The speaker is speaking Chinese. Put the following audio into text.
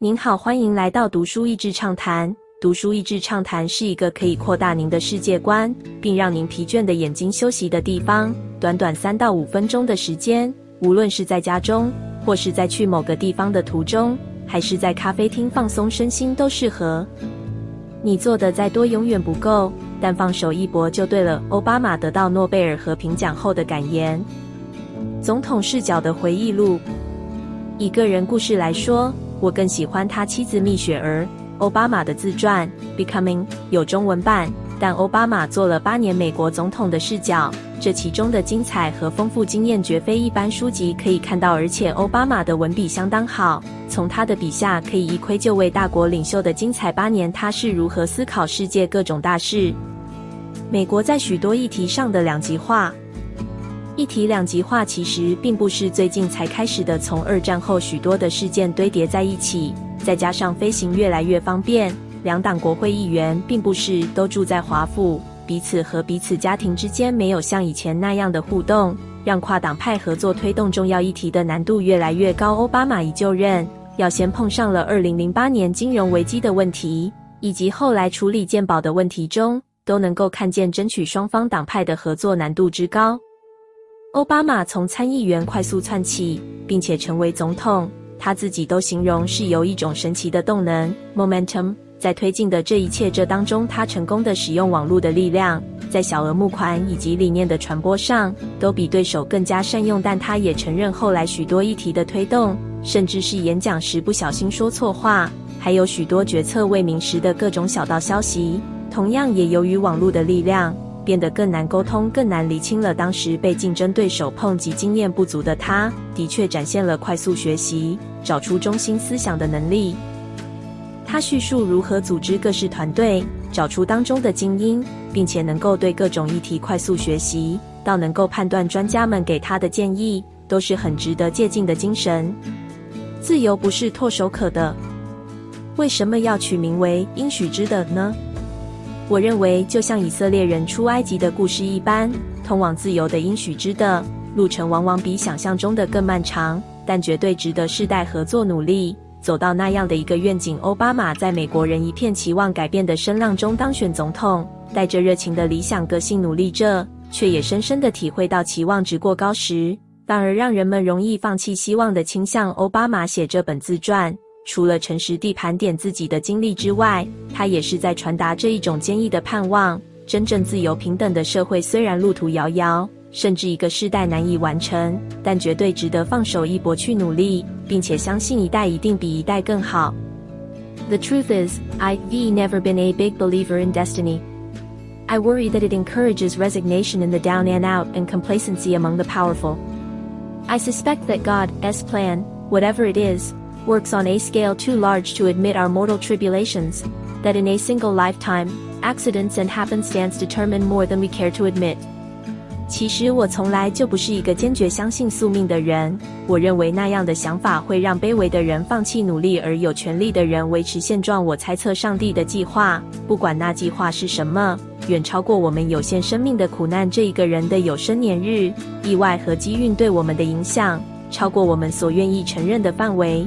您好，欢迎来到读书益智畅谈。读书益智畅谈是一个可以扩大您的世界观，并让您疲倦的眼睛休息的地方。短短三到五分钟的时间，无论是在家中，或是在去某个地方的途中，还是在咖啡厅放松身心，都适合。你做的再多永远不够，但放手一搏就对了。奥巴马得到诺贝尔和平奖后的感言：总统视角的回忆录。以个人故事来说，我更喜欢他妻子蜜雪儿·奥巴马的自传《Becoming》，有中文版。但奥巴马做了八年美国总统的视角，这其中的精彩和丰富经验绝非一般书籍可以看到。而且奥巴马的文笔相当好，从他的笔下可以一窥就位大国领袖的精彩八年，他是如何思考世界各种大事。美国在许多议题上的两极化。一体两极化其实并不是最近才开始的，从二战后许多的事件堆叠在一起，再加上飞行越来越方便，两党国会议员并不是都住在华府，彼此和彼此家庭之间没有像以前那样的互动，让跨党派合作推动重要议题的难度越来越高。奥巴马一就任，要先碰上了二零零八年金融危机的问题，以及后来处理健保的问题中，都能够看见争取双方党派的合作难度之高。奥巴马从参议员快速窜起，并且成为总统，他自己都形容是有一种神奇的动能 （momentum） 在推进的这一切。这当中，他成功的使用网络的力量，在小额募款以及理念的传播上，都比对手更加善用。但他也承认，后来许多议题的推动，甚至是演讲时不小心说错话，还有许多决策未明时的各种小道消息，同样也由于网络的力量。变得更难沟通，更难厘清了。当时被竞争对手碰及经验不足的他，的确展现了快速学习、找出中心思想的能力。他叙述如何组织各式团队，找出当中的精英，并且能够对各种议题快速学习，到能够判断专家们给他的建议，都是很值得借鉴的精神。自由不是唾手可得，为什么要取名为应许之的呢？我认为，就像以色列人出埃及的故事一般，通往自由的应许之的路程，往往比想象中的更漫长，但绝对值得世代合作努力走到那样的一个愿景。奥巴马在美国人一片期望改变的声浪中当选总统，带着热情的理想个性努力着，却也深深的体会到期望值过高时，反而让人们容易放弃希望的倾向。奥巴马写这本自传。除了诚实地盘点自己的经历之外，他也是在传达这一种坚毅的盼望。真正自由平等的社会虽然路途遥遥，甚至一个世代难以完成，但绝对值得放手一搏去努力，并且相信一代一定比一代更好。The truth is, I've never been a big believer in destiny. I worry that it encourages resignation in the down and out and complacency among the powerful. I suspect that God's plan, whatever it is, works on a scale too large to admit our mortal tribulations, that in a single lifetime, accidents and happenstance determine more than we care to admit. 其实我从来就不是一个坚决相信宿命的人。我认为那样的想法会让卑微的人放弃努力，而有权利的人维持现状。我猜测上帝的计划，不管那计划是什么，远超过我们有限生命的苦难。这一个人的有生年日、意外和机运对我们的影响，超过我们所愿意承认的范围。